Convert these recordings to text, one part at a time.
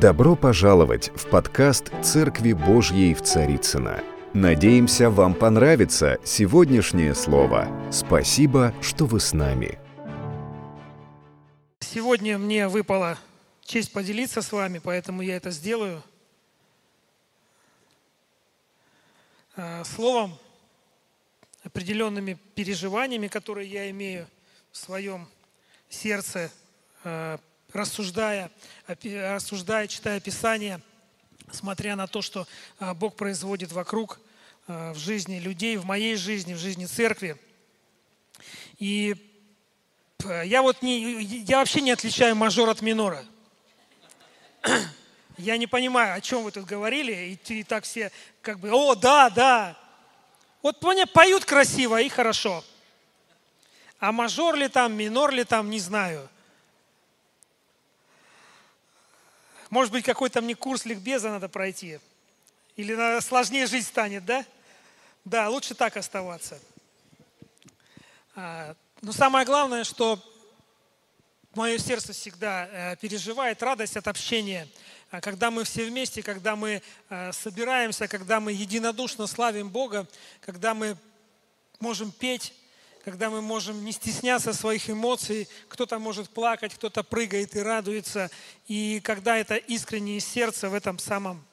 Добро пожаловать в подкаст «Церкви Божьей в Царицына. Надеемся, вам понравится сегодняшнее слово. Спасибо, что вы с нами. Сегодня мне выпала честь поделиться с вами, поэтому я это сделаю. А, словом, определенными переживаниями, которые я имею в своем сердце, а, рассуждая, рассуждая, читая Писание, смотря на то, что а, Бог производит вокруг в жизни людей, в моей жизни, в жизни церкви. И я вот не, я вообще не отличаю мажор от минора – я не понимаю, о чем вы тут говорили, и, и так все как бы, о, да, да. Вот мне поют красиво и хорошо. А мажор ли там, минор ли там, не знаю. Может быть, какой-то мне курс ликбеза надо пройти. Или сложнее жизнь станет, да? Да, лучше так оставаться. А, но самое главное, что мое сердце всегда э, переживает радость от общения, а когда мы все вместе, когда мы э, собираемся, когда мы единодушно славим Бога, когда мы можем петь, когда мы можем не стесняться своих эмоций, кто-то может плакать, кто-то прыгает и радуется, и когда это искреннее сердце в этом самом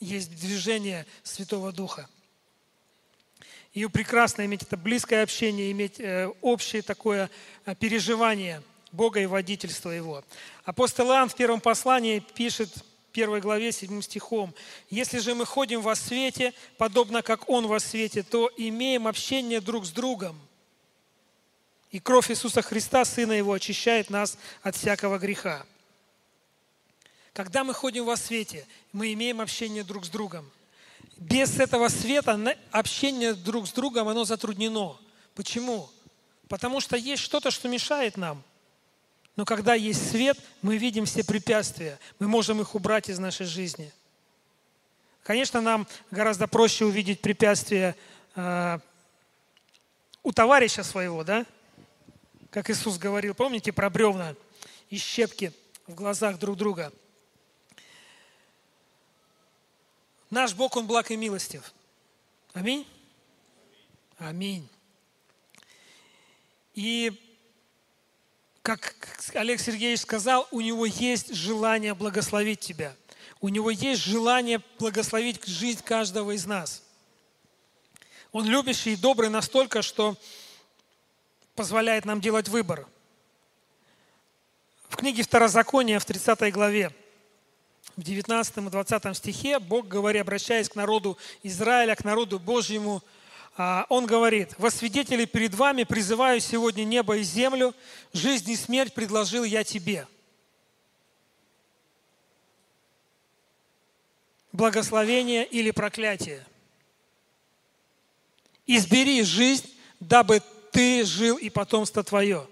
есть движение Святого Духа. И прекрасно иметь это близкое общение, иметь э, общее такое переживание – Бога и водительства Его. Апостол Иоанн в первом послании пишет, первой главе, седьмым стихом, «Если же мы ходим во свете, подобно как Он во свете, то имеем общение друг с другом. И кровь Иисуса Христа, Сына Его, очищает нас от всякого греха». Когда мы ходим во свете, мы имеем общение друг с другом. Без этого света общение друг с другом, оно затруднено. Почему? Потому что есть что-то, что мешает нам – но когда есть свет, мы видим все препятствия, мы можем их убрать из нашей жизни. Конечно, нам гораздо проще увидеть препятствия э, у товарища своего, да? Как Иисус говорил, помните про бревна и щепки в глазах друг друга. Наш Бог, Он благ и милостив. Аминь? Аминь. И как Олег Сергеевич сказал, у него есть желание благословить тебя. У него есть желание благословить жизнь каждого из нас. Он любящий и добрый настолько, что позволяет нам делать выбор. В книге Второзакония, в 30 главе, в 19 и 20 стихе, Бог, говоря, обращаясь к народу Израиля, к народу Божьему, а, он говорит, «Во свидетели перед вами призываю сегодня небо и землю, жизнь и смерть предложил я тебе». Благословение или проклятие. Избери жизнь, дабы ты жил и потомство твое.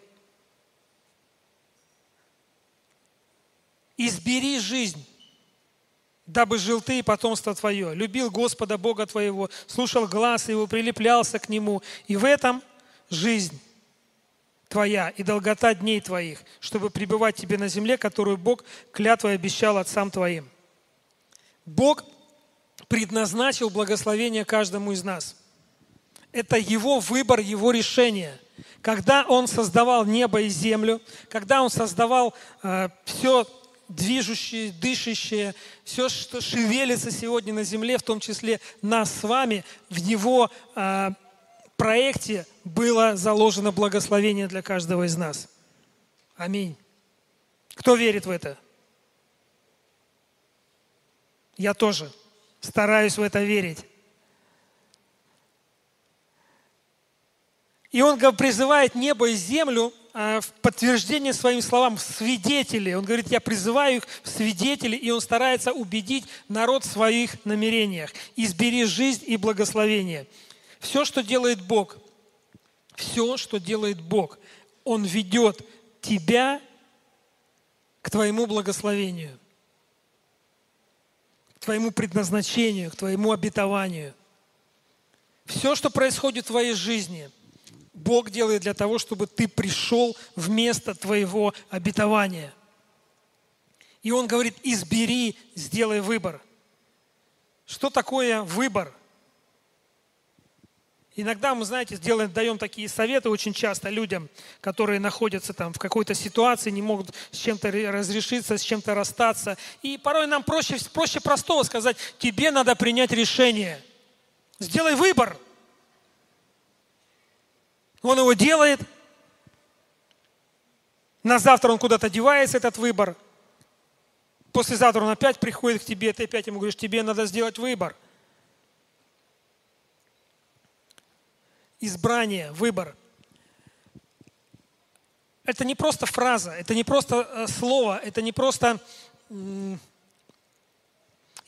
Избери жизнь дабы жил ты и потомство твое. Любил Господа Бога твоего, слушал глаз его, прилеплялся к нему. И в этом жизнь твоя и долгота дней твоих, чтобы пребывать тебе на земле, которую Бог клятвой обещал отцам твоим. Бог предназначил благословение каждому из нас. Это Его выбор, Его решение. Когда Он создавал небо и землю, когда Он создавал э, все движущее, дышащее, все, что шевелится сегодня на земле, в том числе нас с вами, в его э, проекте было заложено благословение для каждого из нас. Аминь. Кто верит в это? Я тоже стараюсь в это верить. И он призывает небо и землю а, в подтверждение своим словам, в свидетели. Он говорит, я призываю их в свидетели, и он старается убедить народ в своих намерениях. Избери жизнь и благословение. Все, что делает Бог, все, что делает Бог, Он ведет тебя к твоему благословению, к твоему предназначению, к твоему обетованию. Все, что происходит в твоей жизни – Бог делает для того, чтобы ты пришел в место твоего обетования. И он говорит, избери, сделай выбор. Что такое выбор? Иногда мы, знаете, делаем, даем такие советы очень часто людям, которые находятся там в какой-то ситуации, не могут с чем-то разрешиться, с чем-то расстаться. И порой нам проще, проще простого сказать, тебе надо принять решение. Сделай выбор. Он его делает. На завтра он куда-то девается, этот выбор. Послезавтра он опять приходит к тебе, ты опять ему говоришь, тебе надо сделать выбор – избрание, выбор. Это не просто фраза, это не просто э, слово, это не просто...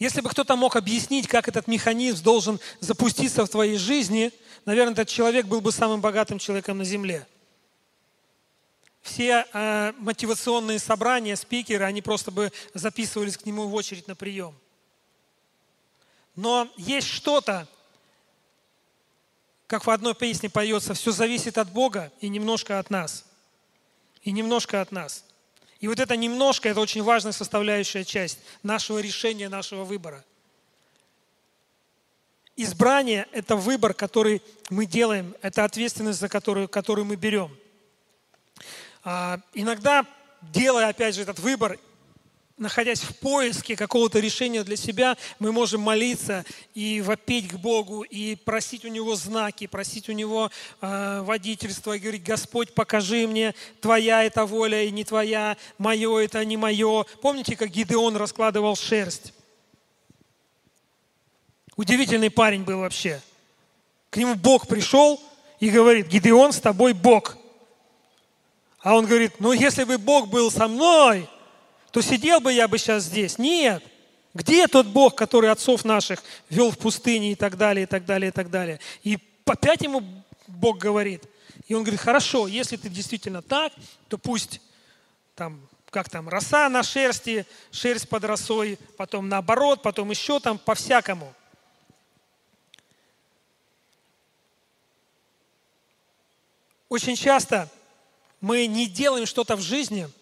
Если бы кто-то мог объяснить, как этот механизм должен запуститься в твоей жизни, наверное, этот человек был бы самым богатым человеком на Земле. Все э, мотивационные собрания, спикеры, они просто бы записывались к нему в очередь на прием. Но есть что-то, как в одной песне поется, все зависит от Бога и немножко от нас. И немножко от нас. И вот это немножко, это очень важная составляющая часть нашего решения, нашего выбора. Избрание – это выбор, который мы делаем, это ответственность, за которую, которую мы берем. А, иногда, делая, опять же, этот выбор, находясь в поиске какого-то решения для себя, мы можем молиться и вопить к Богу, и просить у Него знаки, просить у Него э, водительство, и говорить, Господь, покажи мне, Твоя это воля и не Твоя, мое это не мое. Помните, как Гидеон раскладывал шерсть? Удивительный парень был вообще. К нему Бог пришел и говорит, Гидеон, с тобой Бог. А он говорит, ну если бы Бог был со мной, то сидел бы я бы сейчас здесь. Нет. Где тот Бог, который отцов наших вел в пустыне и так далее, и так далее, и так далее. И опять ему Бог говорит. И он говорит, хорошо, если ты действительно так, то пусть там, как там, роса на шерсти, шерсть под росой, потом наоборот, потом еще там по-всякому. Очень часто мы не делаем что-то в жизни –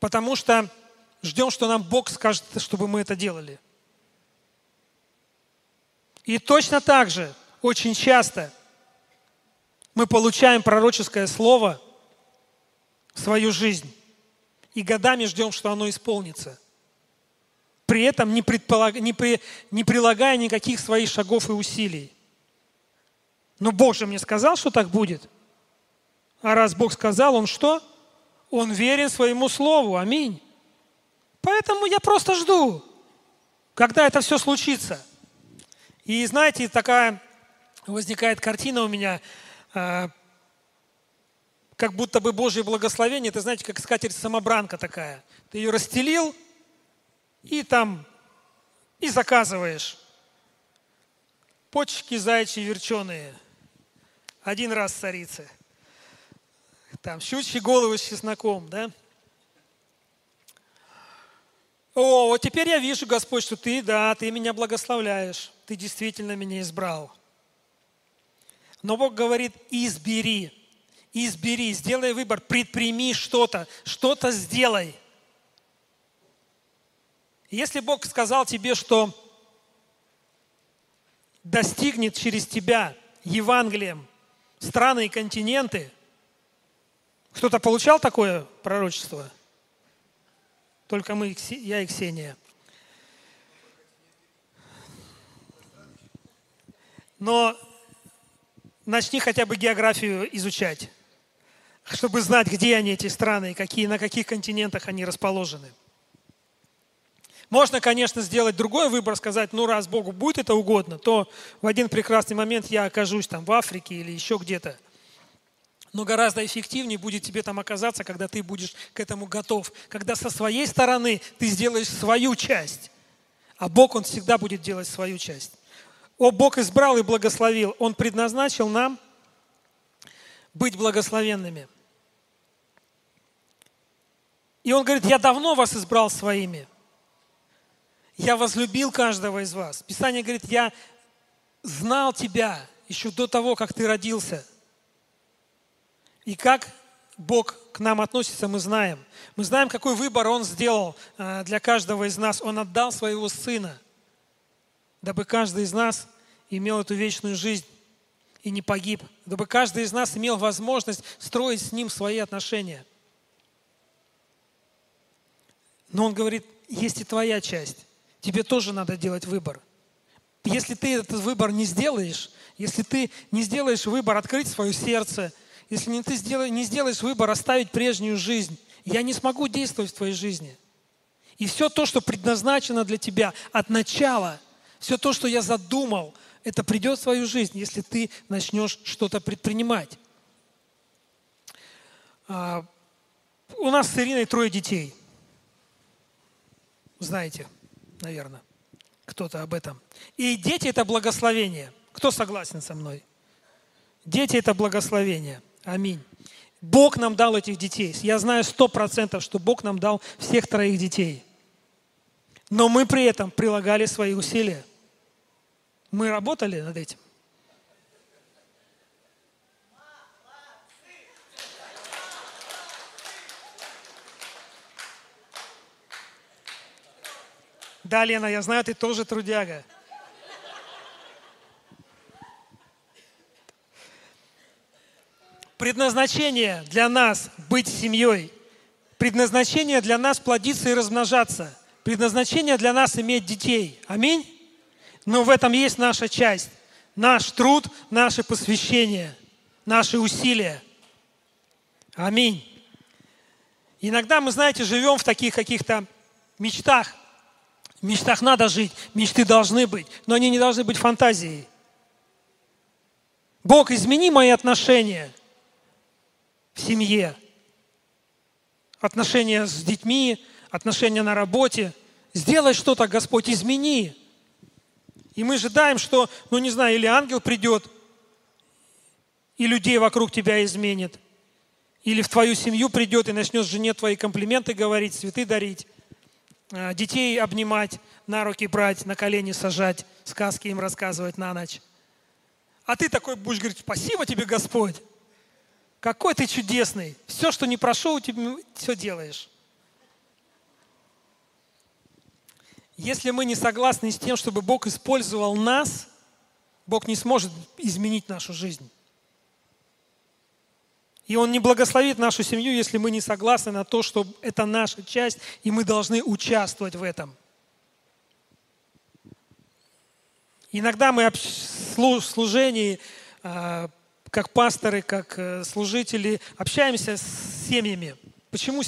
потому что ждем, что нам Бог скажет, чтобы мы это делали. И точно так же, очень часто, мы получаем пророческое слово в свою жизнь и годами ждем, что оно исполнится. При этом не, предполаг... не, при... не прилагая никаких своих шагов и усилий. Но Бог же мне сказал, что так будет. А раз Бог сказал, Он что? Он верен своему слову. Аминь. Поэтому я просто жду, когда это все случится. И знаете, такая возникает картина у меня, э, как будто бы Божье благословение, это знаете, как скатерть самобранка такая. Ты ее расстелил и там и заказываешь. Почки зайчи верченые. Один раз царицы – там щучьи головы с чесноком, да? О, вот теперь я вижу, Господь, что Ты, да, Ты меня благословляешь. Ты действительно меня избрал. Но Бог говорит, избери, избери, сделай выбор, предприми что-то, что-то сделай. Если Бог сказал тебе, что достигнет через тебя Евангелием страны и континенты – кто-то получал такое пророчество? Только мы, я и Ксения. Но начни хотя бы географию изучать, чтобы знать, где они, эти страны, и какие, на каких континентах они расположены. Можно, конечно, сделать другой выбор, сказать, ну раз Богу будет это угодно, то в один прекрасный момент я окажусь там в Африке или еще где-то – но гораздо эффективнее будет тебе там оказаться, когда ты будешь к этому готов. Когда со своей стороны ты сделаешь свою часть. А Бог, Он всегда будет делать свою часть. О, Бог избрал и благословил. Он предназначил нам быть благословенными. И Он говорит, я давно вас избрал своими. Я возлюбил каждого из вас. Писание говорит, я знал тебя еще до того, как ты родился – и как Бог к нам относится, мы знаем. Мы знаем, какой выбор Он сделал э, для каждого из нас. Он отдал своего Сына, дабы каждый из нас имел эту вечную жизнь и не погиб, дабы каждый из нас имел возможность строить с Ним свои отношения. Но Он говорит, есть и твоя часть. Тебе тоже надо делать выбор. Если ты этот выбор не сделаешь, если ты не сделаешь выбор открыть свое сердце, если не ты не сделаешь выбор оставить прежнюю жизнь, я не смогу действовать в твоей жизни. И все то, что предназначено для тебя от начала, все то, что я задумал, это придет в свою жизнь, если ты начнешь что-то предпринимать. А, у нас с Ириной трое детей. Знаете, наверное, кто-то об этом. И дети – это благословение. Кто согласен со мной? Дети – это благословение. Аминь. Бог нам дал этих детей. Я знаю сто процентов, что Бог нам дал всех троих детей. Но мы при этом прилагали свои усилия. Мы работали над этим. Да, Лена, я знаю, ты тоже трудяга. Предназначение для нас быть семьей. Предназначение для нас плодиться и размножаться. Предназначение для нас иметь детей. Аминь. Но в этом есть наша часть. Наш труд, наше посвящение, наши усилия. Аминь. Иногда мы, знаете, живем в таких каких-то мечтах. В мечтах надо жить, мечты должны быть, но они не должны быть фантазией. Бог, измени мои отношения семье, отношения с детьми, отношения на работе. Сделай что-то, Господь, измени. И мы ожидаем, что, ну не знаю, или ангел придет, и людей вокруг тебя изменит, или в твою семью придет и начнет жене твои комплименты говорить, цветы дарить, а, детей обнимать, на руки брать, на колени сажать, сказки им рассказывать на ночь. А ты такой будешь говорить, спасибо тебе, Господь. Какой ты чудесный. Все, что не прошу, у тебя все делаешь. Если мы не согласны с тем, чтобы Бог использовал нас, Бог не сможет изменить нашу жизнь. И Он не благословит нашу семью, если мы не согласны на то, что это наша часть, и мы должны участвовать в этом. Иногда мы в служении, а, как пасторы, как э, служители, общаемся с семьями. Почему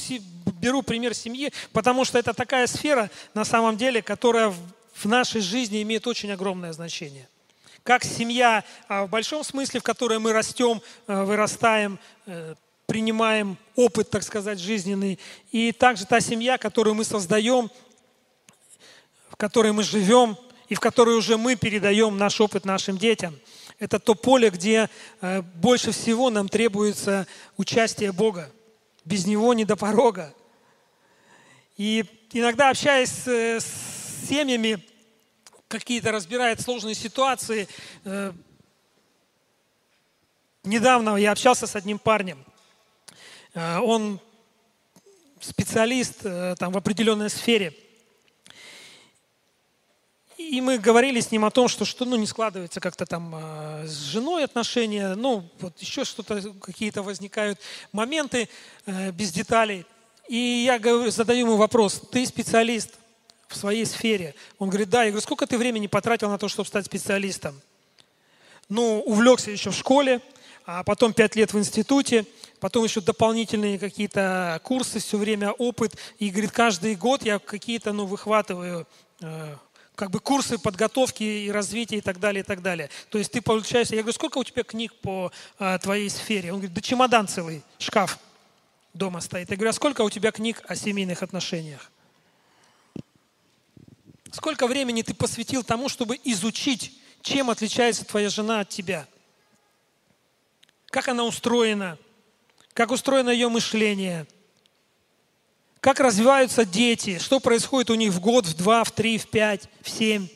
беру пример семьи, потому что это такая сфера, на самом деле, которая в нашей жизни имеет очень огромное значение. Как семья а, в большом смысле, в которой мы растем, э, вырастаем, э, принимаем опыт, так сказать, жизненный. И также та семья, которую мы создаем, в которой мы живем, и в которой уже мы передаем наш опыт нашим детям. Это то поле, где э, больше всего нам требуется участие Бога. Без Него не до порога. И иногда общаясь с семьями, какие-то разбирает сложные ситуации. Э, недавно я общался с одним парнем. Э, он специалист э, там, в определенной сфере. И мы говорили с ним о том, что, что ну, не складывается как-то там с женой отношения, ну, вот еще что-то, какие-то возникают моменты без деталей. И я говорю, задаю ему вопрос, ты специалист в своей сфере? Он говорит, да. Я говорю, сколько ты времени потратил на то, чтобы стать специалистом? Ну, увлекся еще в школе, а потом пять лет в институте, потом еще дополнительные какие-то курсы, все время опыт. И, говорит, каждый год я какие-то, ну, выхватываю э, как бы курсы подготовки и развития и так далее, и так далее. То есть ты получаешься, я говорю, сколько у тебя книг по э, твоей сфере? Он говорит, да чемодан целый, шкаф дома стоит. Я говорю, а сколько у тебя книг о семейных отношениях? Сколько времени ты посвятил тому, чтобы изучить, чем отличается твоя жена от тебя? Как она устроена? Как устроено ее мышление? Как развиваются дети? Что происходит у них в год, в два, в три, в пять, в семь?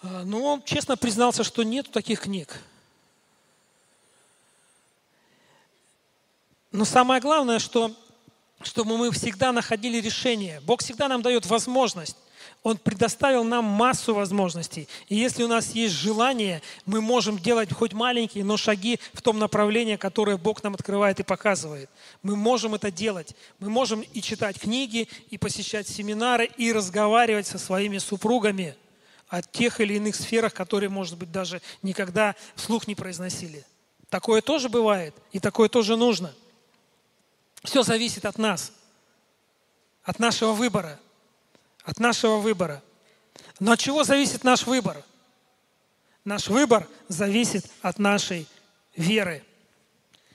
А, ну, он честно признался, что нет таких книг. Но самое главное, что, чтобы мы всегда находили решение. Бог всегда нам дает возможность. Он предоставил нам массу возможностей. И если у нас есть желание, мы можем делать хоть маленькие, но шаги в том направлении, которое Бог нам открывает и показывает. Мы можем это делать. Мы можем и читать книги, и посещать семинары, и разговаривать со своими супругами о тех или иных сферах, которые, может быть, даже никогда вслух не произносили. Такое тоже бывает, и такое тоже нужно. Все зависит от нас, от нашего выбора – от нашего выбора. Но от чего зависит наш выбор? Наш выбор зависит от нашей веры.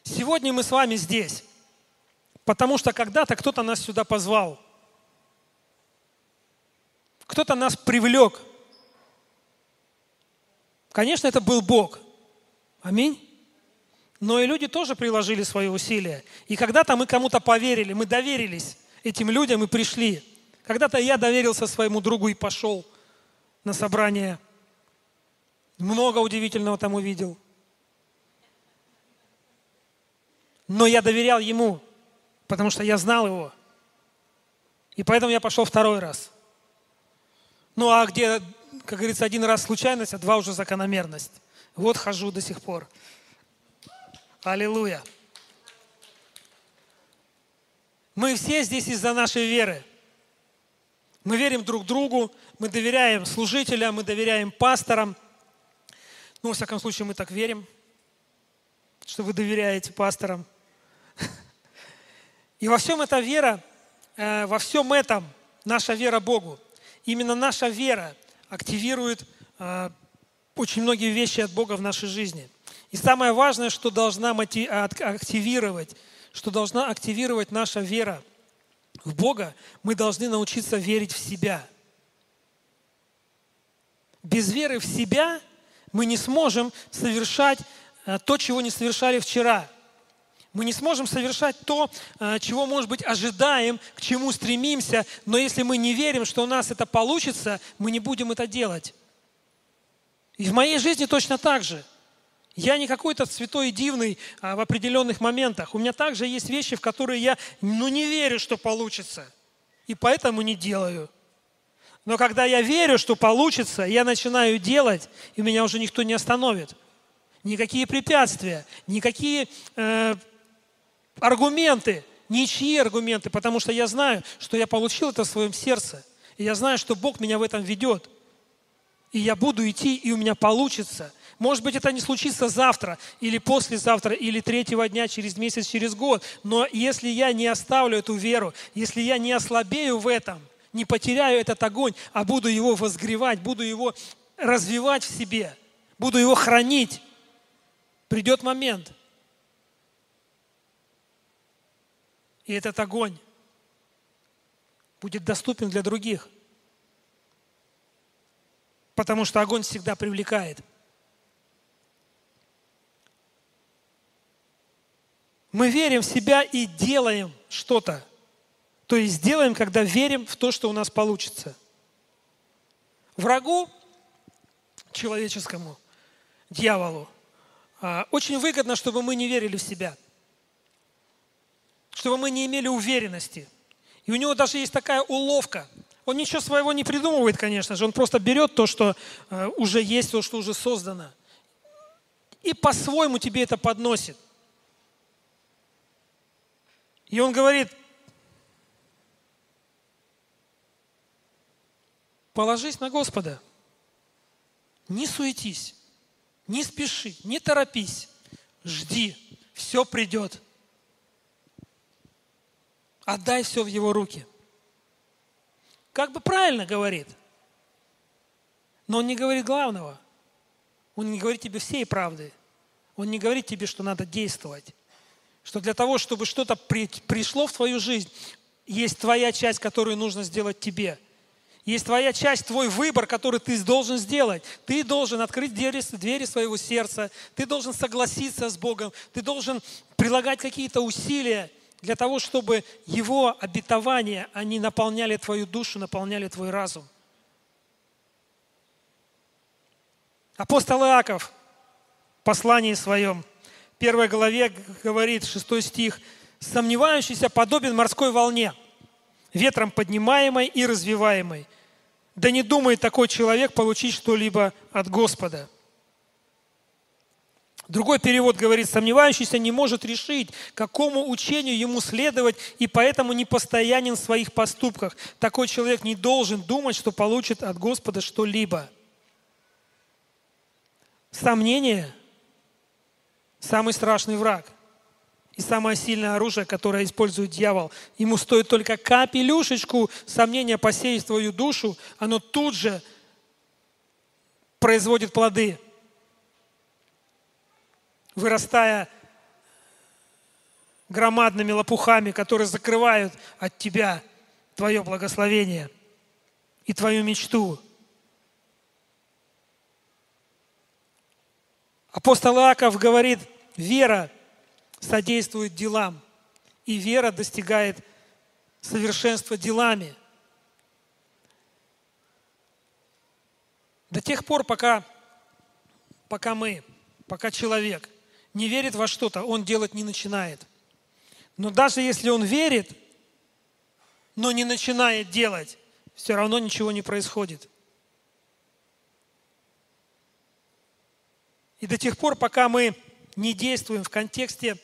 Сегодня мы с вами здесь, потому что когда-то кто-то нас сюда позвал. Кто-то нас привлек. Конечно, это был Бог. Аминь. Но и люди тоже приложили свои усилия. И когда-то мы кому-то поверили, мы доверились этим людям и пришли. Когда-то я доверился своему другу и пошел на собрание. Много удивительного там увидел. Но я доверял ему, потому что я знал его. И поэтому я пошел второй раз. Ну а где, как говорится, один раз случайность, а два уже закономерность. Вот хожу до сих пор. Аллилуйя. Мы все здесь из-за нашей веры. Мы верим друг другу, мы доверяем служителям, мы доверяем пасторам. Ну, во всяком случае, мы так верим, что вы доверяете пасторам. И во всем эта вера, э, во всем этом наша вера Богу. Именно наша вера активирует э, очень многие вещи от Бога в нашей жизни. И самое важное, что должна активировать, что должна активировать наша вера – в Бога, мы должны научиться верить в себя. Без веры в себя мы не сможем совершать э, то, чего не совершали вчера. Мы не сможем совершать то, э, чего, может быть, ожидаем, к чему стремимся, но если мы не верим, что у нас это получится, мы не будем это делать. И в моей жизни точно так же – я не какой-то святой и дивный а, в определенных моментах. У меня также есть вещи, в которые я ну, не верю, что получится. И поэтому не делаю. Но когда я верю, что получится, я начинаю делать, и меня уже никто не остановит. Никакие препятствия, никакие э, аргументы, ничьи аргументы, потому что я знаю, что я получил это в своем сердце. И я знаю, что Бог меня в этом ведет. И я буду идти, и у меня получится – может быть, это не случится завтра, или послезавтра, или третьего дня, через месяц, через год. Но если я не оставлю эту веру, если я не ослабею в этом, не потеряю этот огонь, а буду его возгревать, буду его развивать в себе, буду его хранить, придет момент. И этот огонь будет доступен для других. Потому что огонь всегда привлекает – Мы верим в себя и делаем что-то. То есть делаем, когда верим в то, что у нас получится. Врагу человеческому, дьяволу, а, очень выгодно, чтобы мы не верили в себя, чтобы мы не имели уверенности. И у него даже есть такая уловка. Он ничего своего не придумывает, конечно же, он просто берет то, что а, уже есть, то, что уже создано, и по-своему тебе это подносит – и он говорит, положись на Господа, не суетись, не спеши, не торопись, жди, все придет. Отдай все в Его руки. Как бы правильно говорит, но Он не говорит главного. Он не говорит тебе всей правды. Он не говорит тебе, что надо действовать. Что для того, чтобы что-то при, пришло в твою жизнь, есть твоя часть, которую нужно сделать тебе. Есть твоя часть, твой выбор, который ты должен сделать. Ты должен открыть двери, двери своего сердца, ты должен согласиться с Богом, ты должен прилагать какие-то усилия для того, чтобы Его обетования, они наполняли твою душу, наполняли твой разум. Апостол Иаков в послании своем – первой главе говорит, 6 стих, Сомневающийся подобен морской волне, ветром поднимаемой и развиваемой. Да не думает такой человек получить что-либо от Господа. Другой перевод говорит, сомневающийся не может решить, какому учению ему следовать, и поэтому не постоянен в своих поступках. Такой человек не должен думать, что получит от Господа что-либо. Сомнение – самый страшный враг и самое сильное оружие, которое использует дьявол. Ему стоит только капелюшечку сомнения посеять в твою душу, оно тут же производит плоды – вырастая громадными лопухами, которые закрывают от тебя твое благословение и твою мечту. Апостол Иаков говорит, вера содействует делам, и вера достигает совершенства делами. До тех пор, пока, пока мы, пока человек – не верит во что-то, он делать не начинает. Но даже если он верит, но не начинает делать, все равно ничего не происходит. И до тех пор, пока мы не действуем в контексте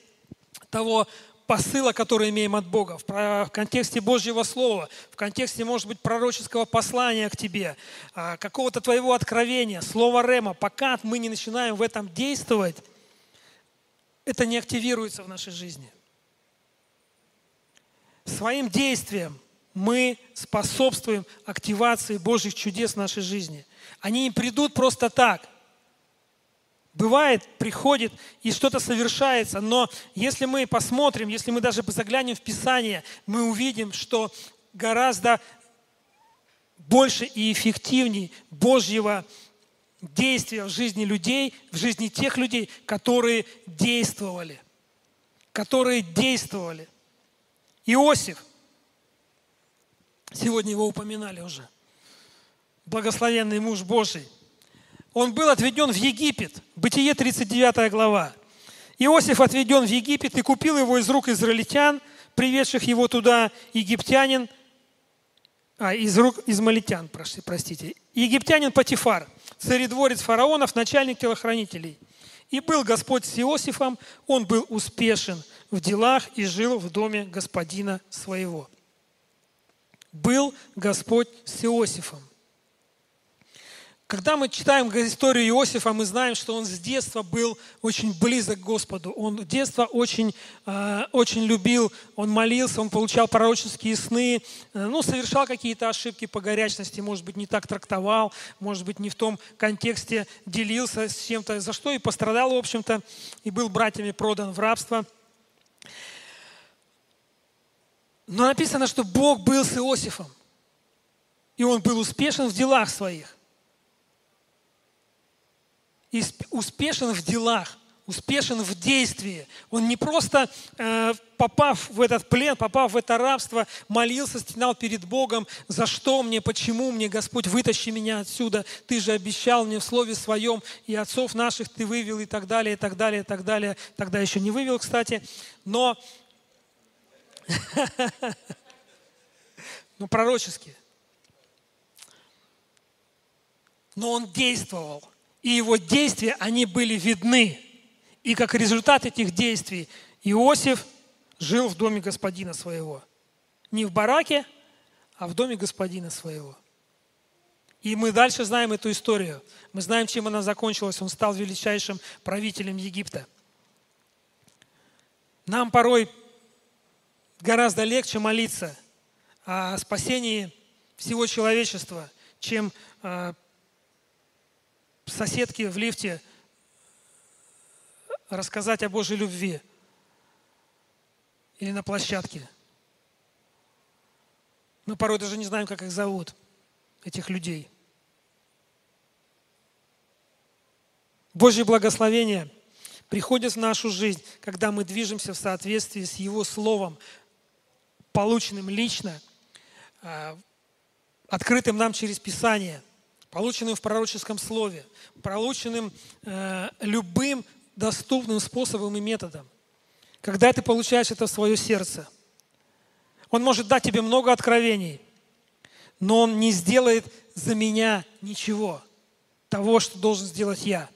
того посыла, который имеем от Бога, в контексте Божьего Слова, в контексте, может быть, пророческого послания к тебе, а, какого-то твоего откровения, слова Рема, пока мы не начинаем в этом действовать, это не активируется в нашей жизни. Своим действием мы способствуем активации Божьих чудес в нашей жизни. Они не придут просто так. Бывает, приходит и что-то совершается, но если мы посмотрим, если мы даже заглянем в Писание, мы увидим, что гораздо больше и эффективнее Божьего действия в жизни людей, в жизни тех людей, которые действовали. Которые действовали. Иосиф, сегодня его упоминали уже, благословенный муж Божий, он был отведен в Египет, Бытие 39 глава. Иосиф отведен в Египет и купил его из рук израильтян, приведших его туда, египтянин, а, из рук измалитян, простите, египтянин Патифар – царедворец фараонов, начальник телохранителей. И был Господь с Иосифом, он был успешен в делах и жил в доме господина своего. Был Господь с Иосифом. Когда мы читаем историю Иосифа, мы знаем, что он с детства был очень близок к Господу. Он с детства очень, э, очень любил, он молился, он получал пророческие сны, э, ну, совершал какие-то ошибки по горячности, может быть, не так трактовал, может быть, не в том контексте делился с чем-то, за что и пострадал, в общем-то, и был братьями продан в рабство. Но написано, что Бог был с Иосифом, и он был успешен в делах своих успешен в делах, успешен в действии. Он не просто, э, попав в этот плен, попав в это рабство, молился, стенал перед Богом, за что мне, почему мне, Господь, вытащи меня отсюда. Ты же обещал мне в слове своем, и отцов наших ты вывел, и так далее, и так далее, и так далее. Тогда еще не вывел, кстати. Но, но пророчески. Но он действовал – и его действия, они были видны. И как результат этих действий Иосиф жил в доме господина своего. Не в бараке, а в доме господина своего. И мы дальше знаем эту историю. Мы знаем, чем она закончилась. Он стал величайшим правителем Египта. Нам порой гораздо легче молиться о спасении всего человечества, чем а, соседке в лифте рассказать о Божьей любви или на площадке. Мы порой даже не знаем, как их зовут, этих людей. Божье благословение приходит в нашу жизнь, когда мы движемся в соответствии с Его Словом, полученным лично, а, открытым нам через Писание – полученным в пророческом слове, полученным э, любым доступным способом и методом. когда ты получаешь это в свое сердце. Он может дать тебе много откровений, но Он не сделает за меня ничего того, что должен сделать я.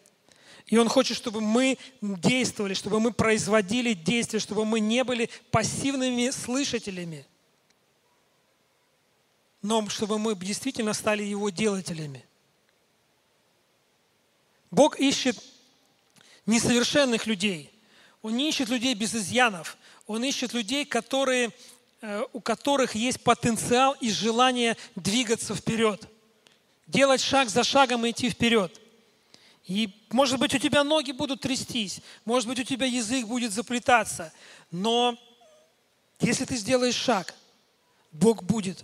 И Он хочет, чтобы мы действовали, чтобы мы производили действия, чтобы мы не были пассивными слышателями, но чтобы мы действительно стали Его делателями. Бог ищет несовершенных людей. Он не ищет людей без изъянов. Он ищет людей, которые, э, у которых есть потенциал и желание двигаться вперед. Делать шаг за шагом и идти вперед. И, может быть, у тебя ноги будут трястись, может быть, у тебя язык будет заплетаться, но если ты сделаешь шаг, Бог будет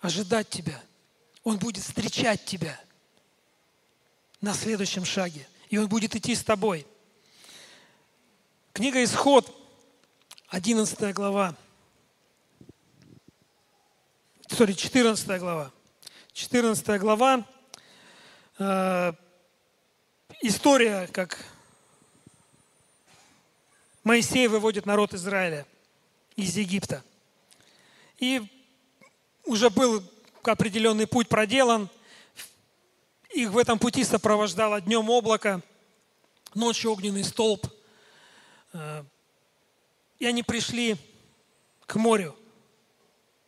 ожидать тебя, Он будет встречать тебя на следующем шаге, и Он будет идти с тобой. Книга «Исход», 11 глава, sorry, 14 глава. 14 глава, э, история, как Моисей выводит народ Израиля из Египта. И уже был определенный путь проделан. Их в этом пути сопровождало днем облако, ночью огненный столб. Э, и они пришли к морю.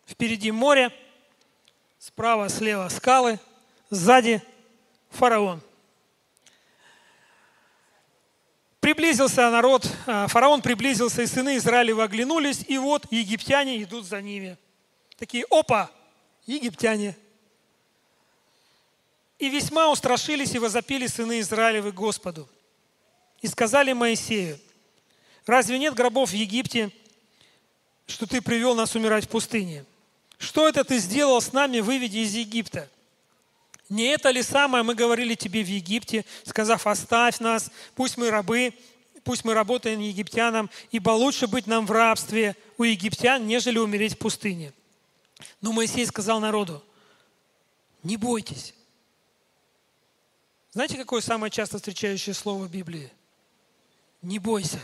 Впереди море, справа, слева скалы, сзади фараон. Приблизился народ, а, фараон приблизился, и сыны Израилева оглянулись, и вот египтяне идут за ними. Такие, опа, египтяне. И весьма устрашились и возопили сыны Израилевы Господу. И сказали Моисею, разве нет гробов в Египте, что ты привел нас умирать в пустыне? Что это ты сделал с нами, выведя из Египта? Не это ли самое мы говорили тебе в Египте, сказав, оставь нас, пусть мы рабы, пусть мы работаем египтянам, ибо лучше быть нам в рабстве у египтян, нежели умереть в пустыне. Но Моисей сказал народу, не бойтесь. Знаете, какое самое часто встречающее слово в Библии? Не бойся.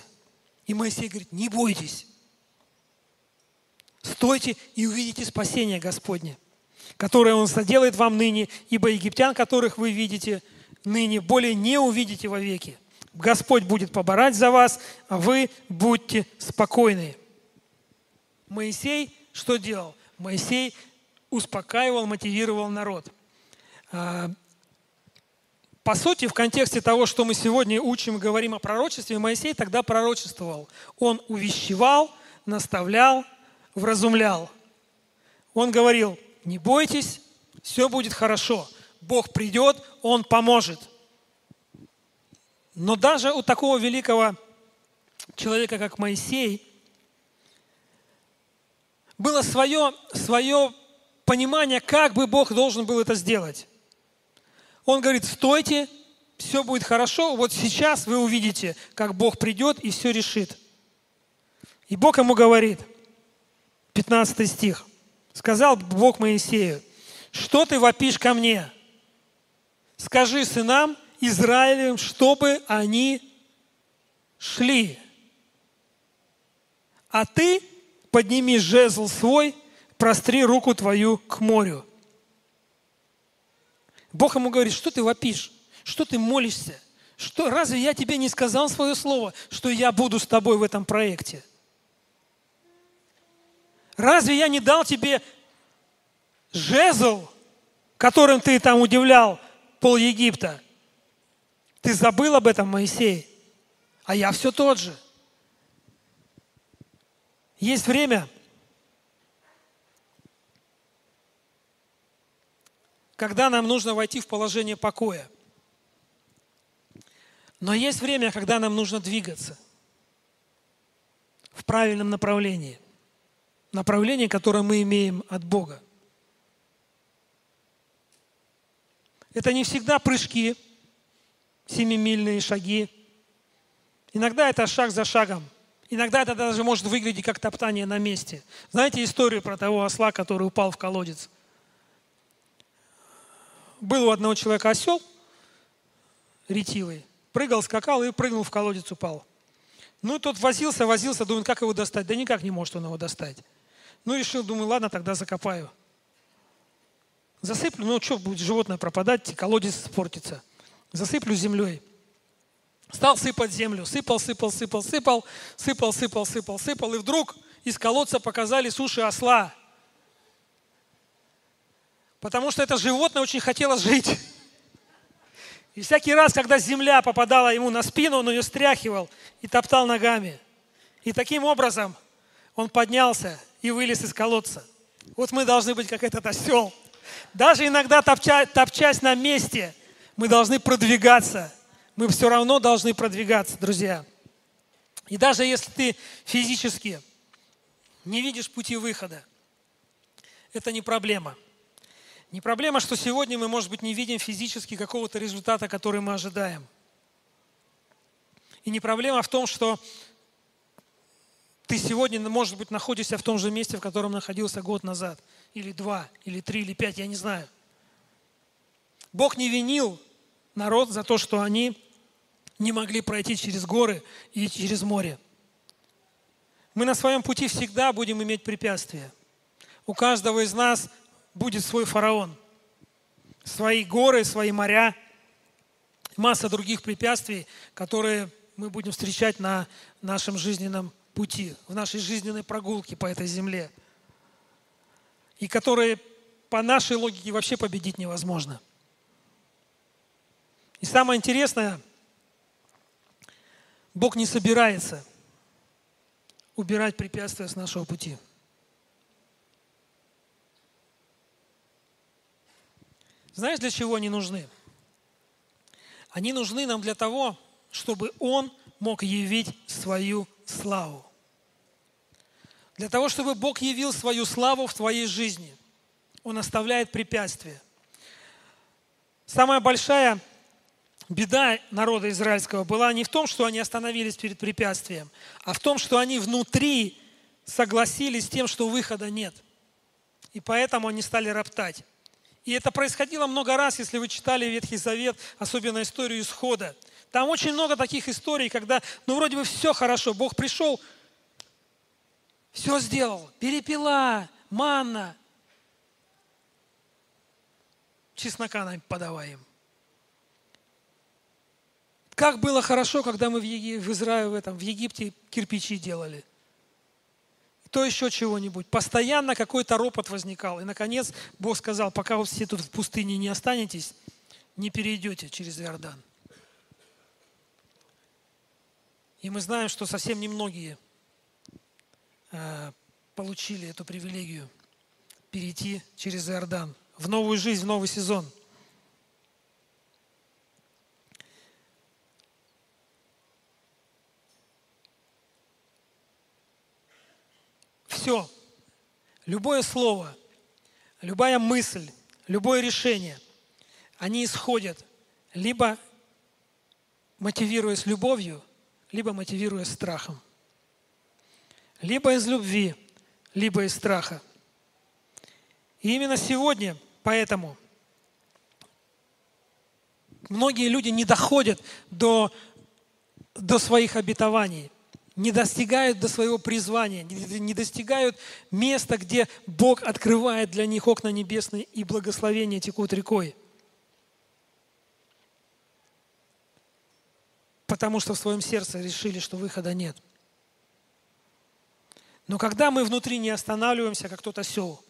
И Моисей говорит, не бойтесь. Стойте и увидите спасение Господне которое Он соделает вам ныне, ибо египтян, которых вы видите ныне, более не увидите вовеки. Господь будет поборать за вас, а вы будьте спокойны. Моисей что делал? Моисей успокаивал, мотивировал народ. По сути, в контексте того, что мы сегодня учим и говорим о пророчестве, Моисей тогда пророчествовал. Он увещевал, наставлял, вразумлял. Он говорил, не бойтесь, все будет хорошо. Бог придет, Он поможет. Но даже у такого великого человека, как Моисей, было свое, свое понимание, как бы Бог должен был это сделать. Он говорит, стойте, все будет хорошо, вот сейчас вы увидите, как Бог придет и все решит. И Бог ему говорит, 15 стих – Сказал Бог Моисею, что ты вопишь ко мне? Скажи сынам Израилевым, чтобы они шли. А ты подними жезл свой, простри руку твою к морю. Бог ему говорит, что ты вопишь, что ты молишься, что, разве я тебе не сказал свое слово, что я буду с тобой в этом проекте? Разве я не дал тебе жезл, которым ты там удивлял пол Египта? Ты забыл об этом, Моисей? А я все тот же. Есть время, когда нам нужно войти в положение покоя. Но есть время, когда нам нужно двигаться в правильном направлении направление, которое мы имеем от Бога. Это не всегда прыжки, семимильные шаги. Иногда это шаг за шагом. Иногда это даже может выглядеть как топтание на месте. Знаете историю про того осла, который упал в колодец? Был у одного человека осел, ретивый, прыгал, скакал и прыгнул в колодец, упал. Ну, тот возился, возился, думает, как его достать? Да никак не может он его достать. Ну, решил, думаю, ладно, тогда закопаю. Засыплю, ну, что будет животное пропадать, колодец портится. Засыплю землей. Стал сыпать землю, сыпал, сыпал, сыпал, сыпал, сыпал, сыпал, сыпал, сыпал, и вдруг из колодца показали суши осла. Потому что это животное очень хотело жить. И всякий раз, когда земля попадала ему на спину, он ее стряхивал и топтал ногами. И таким образом он поднялся и вылез из колодца. Вот мы должны быть как этот осел. Даже иногда топча, топчась на месте, мы должны продвигаться. Мы все равно должны продвигаться, друзья. И даже если ты физически не видишь пути выхода, это не проблема – не проблема, что сегодня мы, может быть, не видим физически какого-то результата, который мы ожидаем. И не проблема в том, что ты сегодня, может быть, находишься в том же месте, в котором находился год назад, или два, или три, или пять, я не знаю. Бог не винил народ за то, что они не могли пройти через горы и через море. Мы на своем пути всегда будем иметь препятствия. У каждого из нас будет свой фараон. Свои горы, свои моря, масса других препятствий, которые мы будем встречать на нашем жизненном пути, в нашей жизненной прогулке по этой земле. И которые по нашей логике вообще победить невозможно. И самое интересное, Бог не собирается убирать препятствия с нашего пути. Знаешь, для чего они нужны? Они нужны нам для того, чтобы Он мог явить свою славу. Для того, чтобы Бог явил свою славу в твоей жизни, Он оставляет препятствия. Самая большая беда народа израильского была не в том, что они остановились перед препятствием, а в том, что они внутри согласились с тем, что выхода нет. И поэтому они стали роптать. И это происходило много раз, если вы читали Ветхий Завет, особенно историю исхода. Там очень много таких историй, когда, ну, вроде бы все хорошо, Бог пришел, все сделал, перепела, манна, чеснока нам подавай им. Как было хорошо, когда мы в, Еги, в Израиле, в, этом, в Египте кирпичи делали – то еще чего-нибудь. Постоянно какой-то ропот возникал. И, наконец, Бог сказал, пока вы все тут в пустыне не останетесь, не перейдете через Иордан. И мы знаем, что совсем немногие э, получили эту привилегию перейти через Иордан в новую жизнь, в новый сезон. все, любое слово, любая мысль, любое решение, они исходят либо мотивируясь любовью, либо мотивируясь страхом. Либо из любви, либо из страха. И именно сегодня, поэтому, многие люди не доходят до, до своих обетований не достигают до своего призвания, не достигают места, где Бог открывает для них окна небесные и благословения текут рекой. Потому что в своем сердце решили, что выхода нет. Но когда мы внутри не останавливаемся, как тот осел,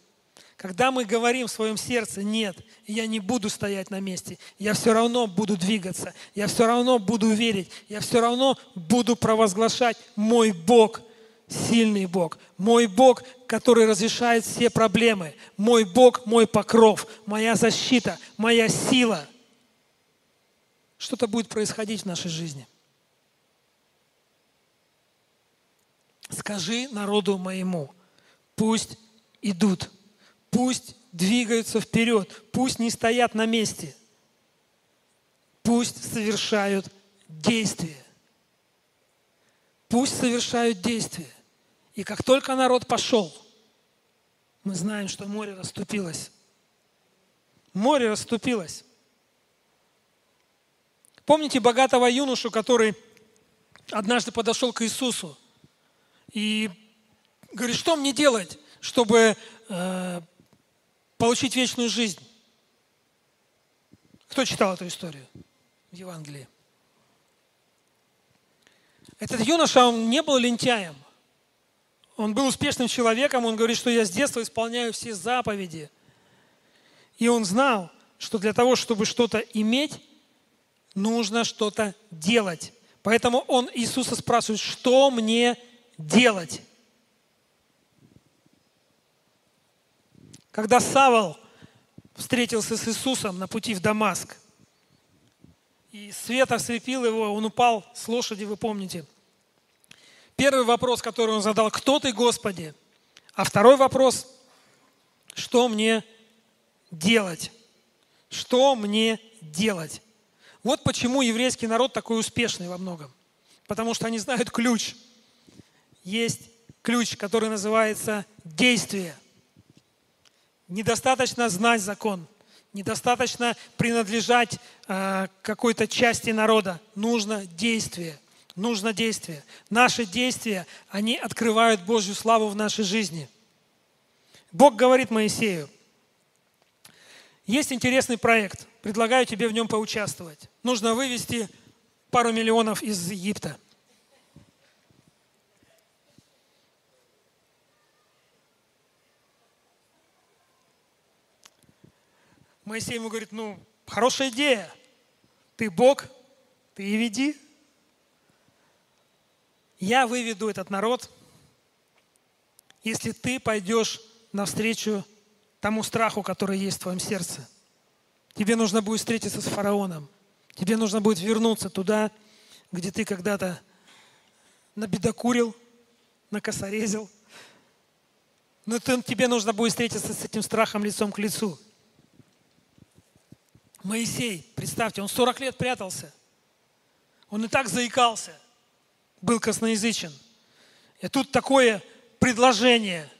когда мы говорим в своем сердце, нет, я не буду стоять на месте, я все равно буду двигаться, я все равно буду верить, я все равно буду провозглашать мой Бог, сильный Бог, мой Бог, который разрешает все проблемы, мой Бог, мой покров, моя защита, моя сила. Что-то будет происходить в нашей жизни. Скажи народу моему, пусть идут Пусть двигаются вперед, пусть не стоят на месте. Пусть совершают действия. Пусть совершают действия. И как только народ пошел, мы знаем, что море расступилось. Море расступилось. Помните богатого юношу, который однажды подошел к Иисусу и говорит, что мне делать, чтобы э, получить вечную жизнь? Кто читал эту историю в Евангелии? Этот юноша, он не был лентяем. Он был успешным человеком, он говорит, что я с детства исполняю все заповеди. И он знал, что для того, чтобы что-то иметь, нужно что-то делать. Поэтому он Иисуса спрашивает, что мне делать? Когда Савол встретился с Иисусом на пути в Дамаск, и свет ослепил его, он упал с лошади, вы помните. Первый вопрос, который он задал, кто ты, Господи? А второй вопрос, что мне делать? Что мне делать? Вот почему еврейский народ такой успешный во многом. Потому что они знают ключ. Есть ключ, который называется действие. Недостаточно знать закон, недостаточно принадлежать э, какой-то части народа. Нужно действие. Нужно действие. Наши действия, они открывают Божью славу в нашей жизни. Бог говорит Моисею, есть интересный проект, предлагаю тебе в нем поучаствовать. Нужно вывести пару миллионов из Египта. Моисей ему говорит, ну, хорошая идея. Ты Бог, ты и веди. Я выведу этот народ, если ты пойдешь навстречу тому страху, который есть в твоем сердце. Тебе нужно будет встретиться с фараоном. Тебе нужно будет вернуться туда, где ты когда-то набедокурил, накосорезил. Но тебе нужно будет встретиться с этим страхом лицом к лицу. Моисей, представьте, он 40 лет прятался. Он и так заикался, был косноязычен. И тут такое предложение –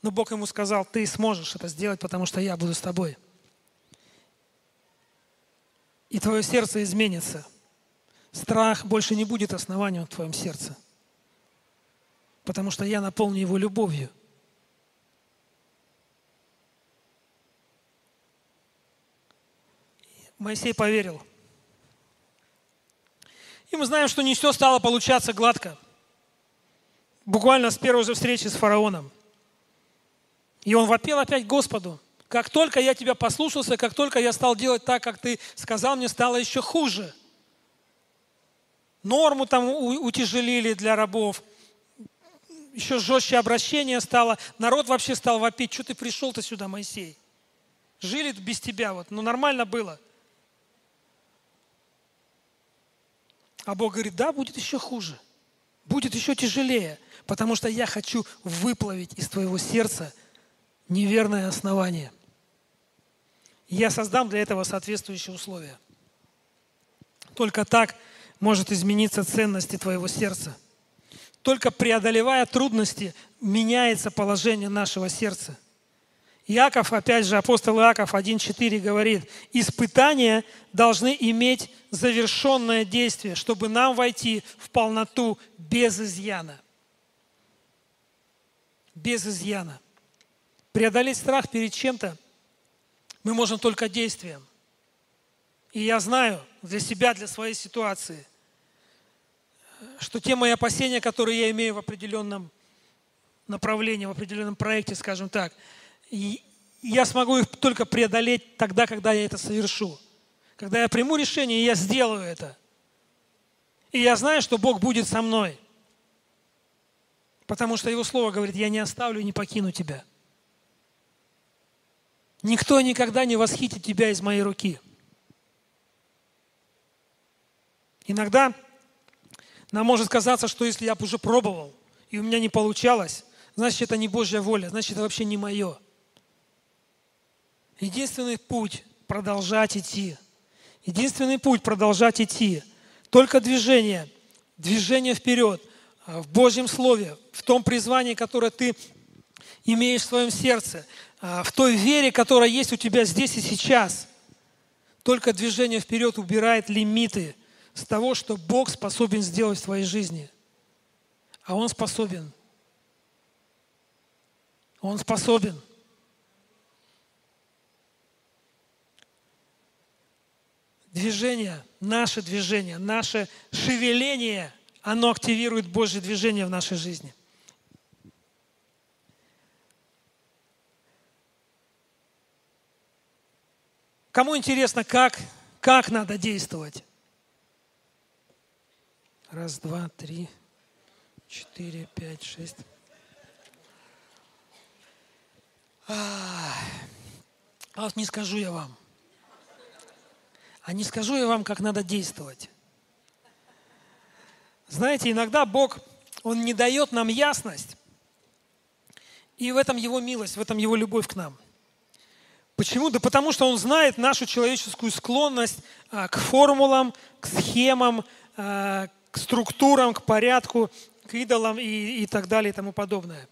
Но Бог ему сказал, ты сможешь это сделать, потому что я буду с тобой. И твое сердце изменится. Страх больше не будет основанием в твоем сердце. Потому что я наполню его любовью. Моисей поверил. И мы знаем, что не все стало получаться гладко. Буквально с первой же встречи с фараоном – и он вопил опять Господу. Как только я тебя послушался, как только я стал делать так, как ты сказал, мне стало еще хуже. Норму там утяжелили для рабов. Еще жестче обращение стало. Народ вообще стал вопить. Что ты пришел-то сюда, Моисей? Жили без тебя. Вот. Ну, нормально было. А Бог говорит, да, будет еще хуже. Будет еще тяжелее. Потому что я хочу выплавить из твоего сердца – неверное основание. Я создам для этого соответствующие условия. Только так может измениться ценности твоего сердца. Только преодолевая трудности, меняется положение нашего сердца. Иаков, опять же, апостол Иаков 1.4 говорит, испытания должны иметь завершенное действие, чтобы нам войти в полноту без изъяна. Без изъяна. Преодолеть страх перед чем-то мы можем только действием. И я знаю для себя, для своей ситуации, что те мои опасения, которые я имею в определенном направлении, в определенном проекте, скажем так, я смогу их только преодолеть тогда, когда я это совершу. Когда я приму решение, и я сделаю это. И я знаю, что Бог будет со мной. Потому что Его Слово говорит, я не оставлю и не покину тебя. Никто никогда не восхитит тебя из моей руки. Иногда нам может казаться, что если я уже пробовал, и у меня не получалось, значит, это не Божья воля, значит, это вообще не мое. Единственный путь – продолжать идти. Единственный путь – продолжать идти. Только движение, движение вперед, в Божьем Слове, в том призвании, которое ты имеешь в своем сердце, а, в той вере, которая есть у тебя здесь и сейчас, только движение вперед убирает лимиты с того, что Бог способен сделать в твоей жизни. А Он способен. Он способен. Движение, наше движение, наше шевеление, оно активирует Божье движение в нашей жизни. Кому интересно, как, как надо действовать? Раз, два, три, четыре, пять, шесть. А вот не скажу я вам. А не скажу я вам, как надо действовать. Знаете, иногда Бог, Он не дает нам ясность, и в этом Его милость, в этом Его любовь к нам – Почему? Да потому что он знает нашу человеческую склонность а, к формулам, к схемам, а, к структурам, к порядку, к идолам и, и так далее и тому подобное.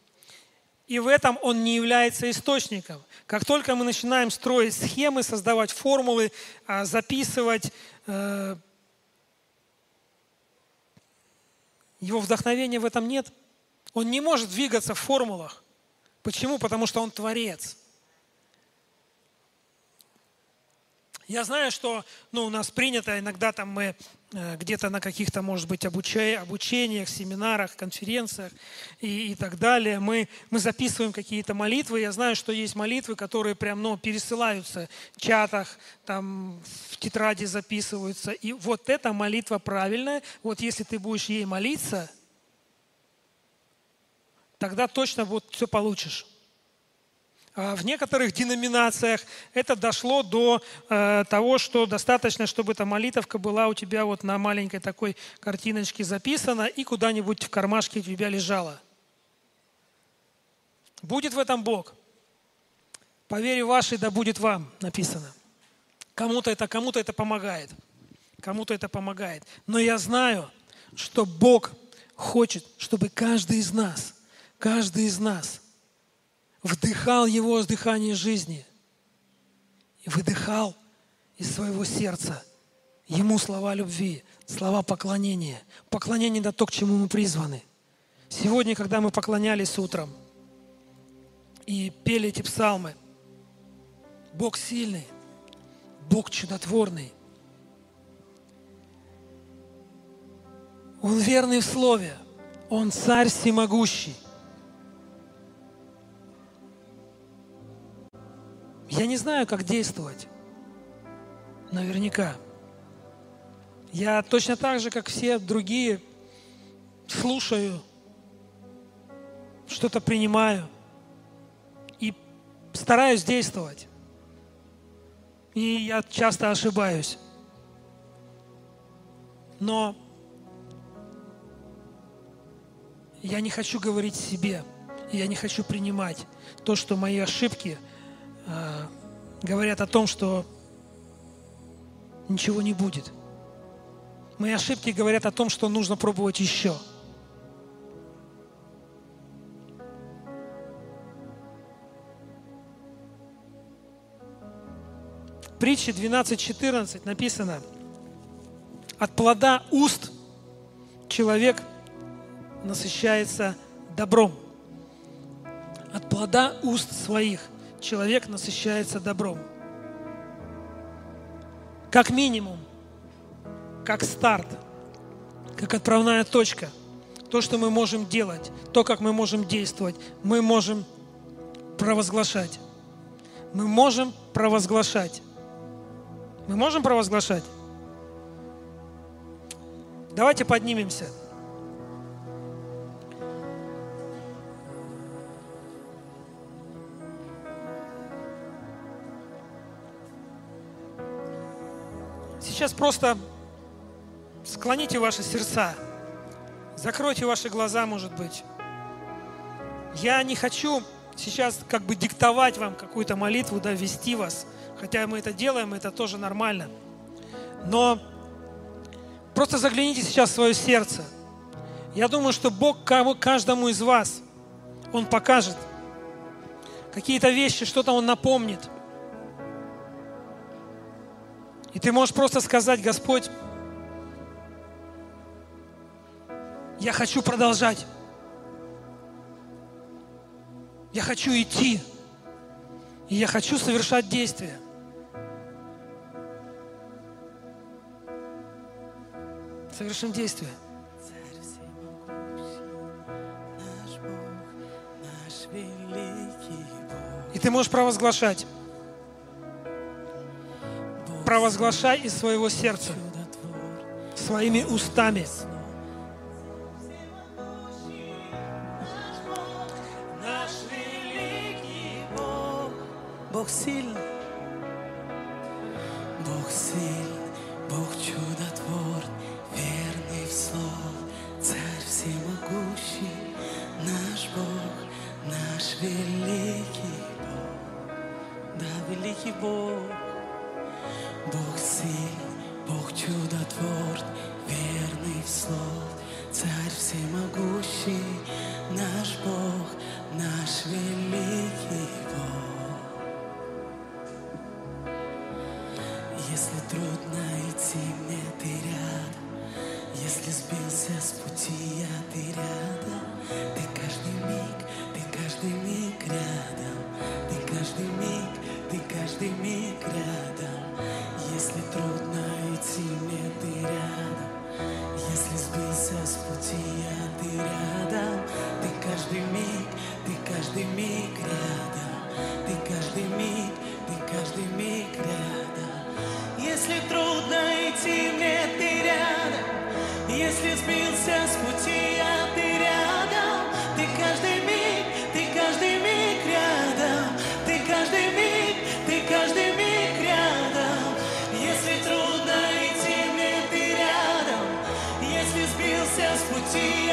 И в этом он не является источником. Как только мы начинаем строить схемы, создавать формулы, а, записывать, э, его вдохновения в этом нет. Он не может двигаться в формулах. Почему? Потому что он творец. Я знаю, что ну, у нас принято, иногда там мы э, где-то на каких-то, может быть, обучай, обучениях, семинарах, конференциях и, и так далее, мы, мы записываем какие-то молитвы. Я знаю, что есть молитвы, которые прям ну, пересылаются в чатах, там в тетради записываются. И вот эта молитва правильная. Вот если ты будешь ей молиться, тогда точно вот все получишь. А в некоторых деноминациях это дошло до э, того, что достаточно, чтобы эта молитовка была у тебя вот на маленькой такой картиночке записана и куда-нибудь в кармашке у тебя лежала. Будет в этом Бог. По вере вашей да будет вам написано. Кому-то это, кому-то это помогает. Кому-то это помогает. Но я знаю, что Бог хочет, чтобы каждый из нас, каждый из нас – вдыхал его с дыхания жизни и выдыхал из своего сердца ему слова любви, слова поклонения. Поклонение – это то, к чему мы призваны. Сегодня, когда мы поклонялись утром и пели эти псалмы, Бог сильный, Бог чудотворный. Он верный в слове, Он царь всемогущий. Я не знаю, как действовать. Наверняка. Я точно так же, как все другие, слушаю, что-то принимаю и стараюсь действовать. И я часто ошибаюсь. Но я не хочу говорить себе, я не хочу принимать то, что мои ошибки – говорят о том, что ничего не будет. Мои ошибки говорят о том, что нужно пробовать еще. В притче 12.14 написано, от плода уст человек насыщается добром. От плода уст своих – человек насыщается добром. Как минимум, как старт, как отправная точка, то, что мы можем делать, то, как мы можем действовать, мы можем провозглашать. Мы можем провозглашать. Мы можем провозглашать? Давайте поднимемся. Сейчас просто склоните ваши сердца, закройте ваши глаза, может быть. Я не хочу сейчас как бы диктовать вам какую-то молитву, да, вести вас, хотя мы это делаем, это тоже нормально. Но просто загляните сейчас в свое сердце. Я думаю, что Бог каждому из вас, Он покажет какие-то вещи, что-то Он напомнит. И ты можешь просто сказать, Господь, я хочу продолжать. Я хочу идти. И я хочу совершать действия. Совершим действие. И ты можешь провозглашать. Провозглашай из своего сердца, своими устами. Бог, сильный, Бог сильный, Бог чудотвор, верный в слово, Царь всемогущий, наш Бог, наш великий Бог, да, великий Бог, Бог чудотвор, верный в слово, Царь всемогущий, наш Бог, наш великий Бог. Если трудно идти мне, ты рядом. Если сбился с пути, я ты рядом. Ты каждый миг, ты каждый миг рядом. Ты каждый миг, ты каждый миг рядом. Если трудно мне, ты рядом. Если сбился с пути, я ты рядом. Ты каждый миг, ты каждый миг рядом. Ты каждый миг, ты каждый миг рядом. Если трудно идти мне, ты рядом. Если сбился с пути, city.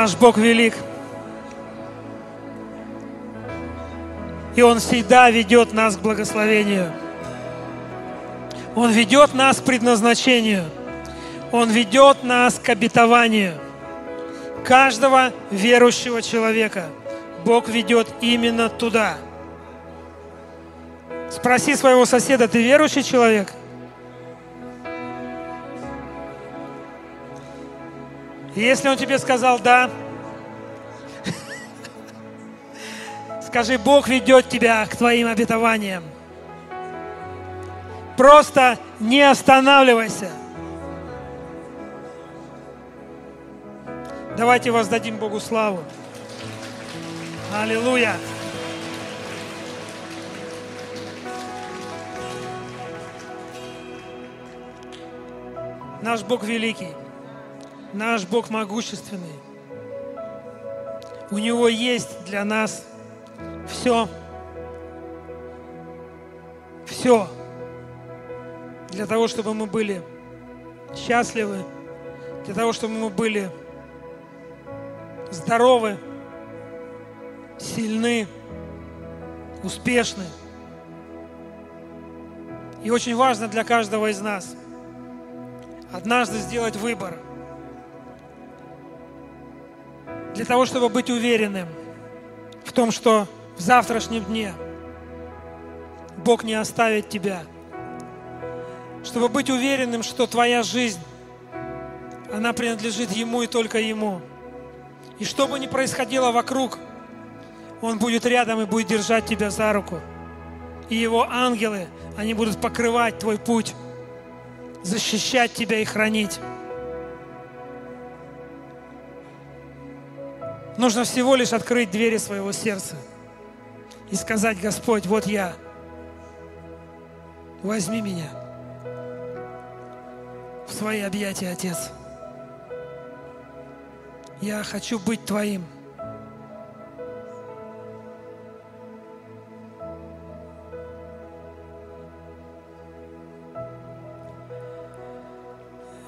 Наш Бог велик. И Он всегда ведет нас к благословению. Он ведет нас к предназначению. Он ведет нас к обетованию. Каждого верующего человека Бог ведет именно туда. Спроси своего соседа, ты верующий человек? Если он тебе сказал «да», скажи, Бог ведет тебя к твоим обетованиям. Просто не останавливайся. Давайте воздадим Богу славу. Аллилуйя. Наш Бог великий. Наш Бог могущественный. У Него есть для нас все. Все. Для того, чтобы мы были счастливы, для того, чтобы мы были здоровы, сильны, успешны. И очень важно для каждого из нас однажды сделать выбор – для того, чтобы быть уверенным в том, что в завтрашнем дне Бог не оставит тебя, чтобы быть уверенным, что твоя жизнь она принадлежит Ему и только Ему. И что бы ни происходило вокруг, Он будет рядом и будет держать тебя за руку. И Его ангелы, они будут покрывать твой путь, защищать тебя и хранить. Нужно всего лишь открыть двери своего сердца и сказать, Господь, вот я, возьми меня в свои объятия, Отец. Я хочу быть Твоим.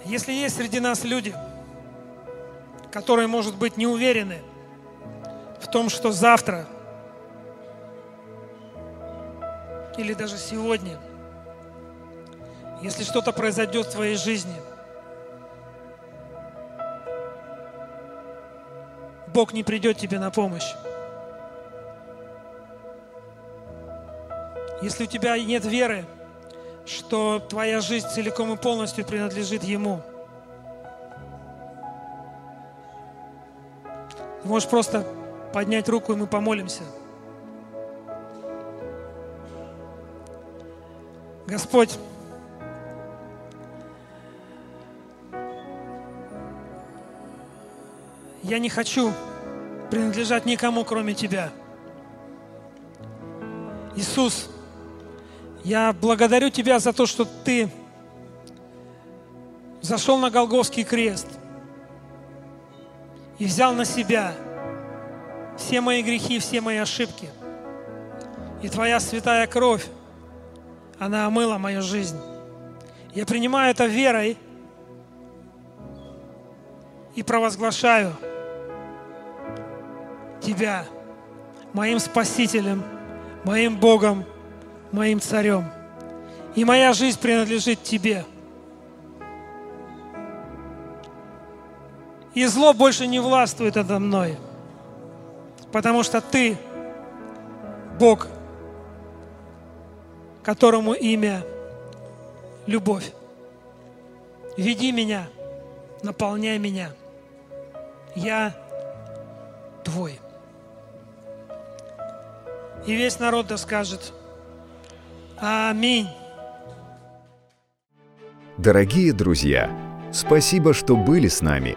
Если есть среди нас люди, которые, может быть, не уверены в том, что завтра или даже сегодня, если что-то произойдет в твоей жизни – Бог не придет тебе на помощь. Если у тебя нет веры, что твоя жизнь целиком и полностью принадлежит Ему, можешь просто поднять руку, и мы помолимся. Господь, Я не хочу принадлежать никому, кроме Тебя. Иисус, я благодарю Тебя за то, что Ты зашел на Голговский крест и взял на себя все мои грехи, все мои ошибки. И Твоя святая кровь, она омыла мою жизнь. Я принимаю это верой и провозглашаю – Тебя моим Спасителем, моим Богом, моим Царем. И моя жизнь принадлежит Тебе. И зло больше не властвует надо мной, потому что Ты Бог, которому имя любовь. Веди меня, наполняй меня. Я Твой. И весь народ да скажет Аминь. Дорогие друзья, спасибо, что были с нами.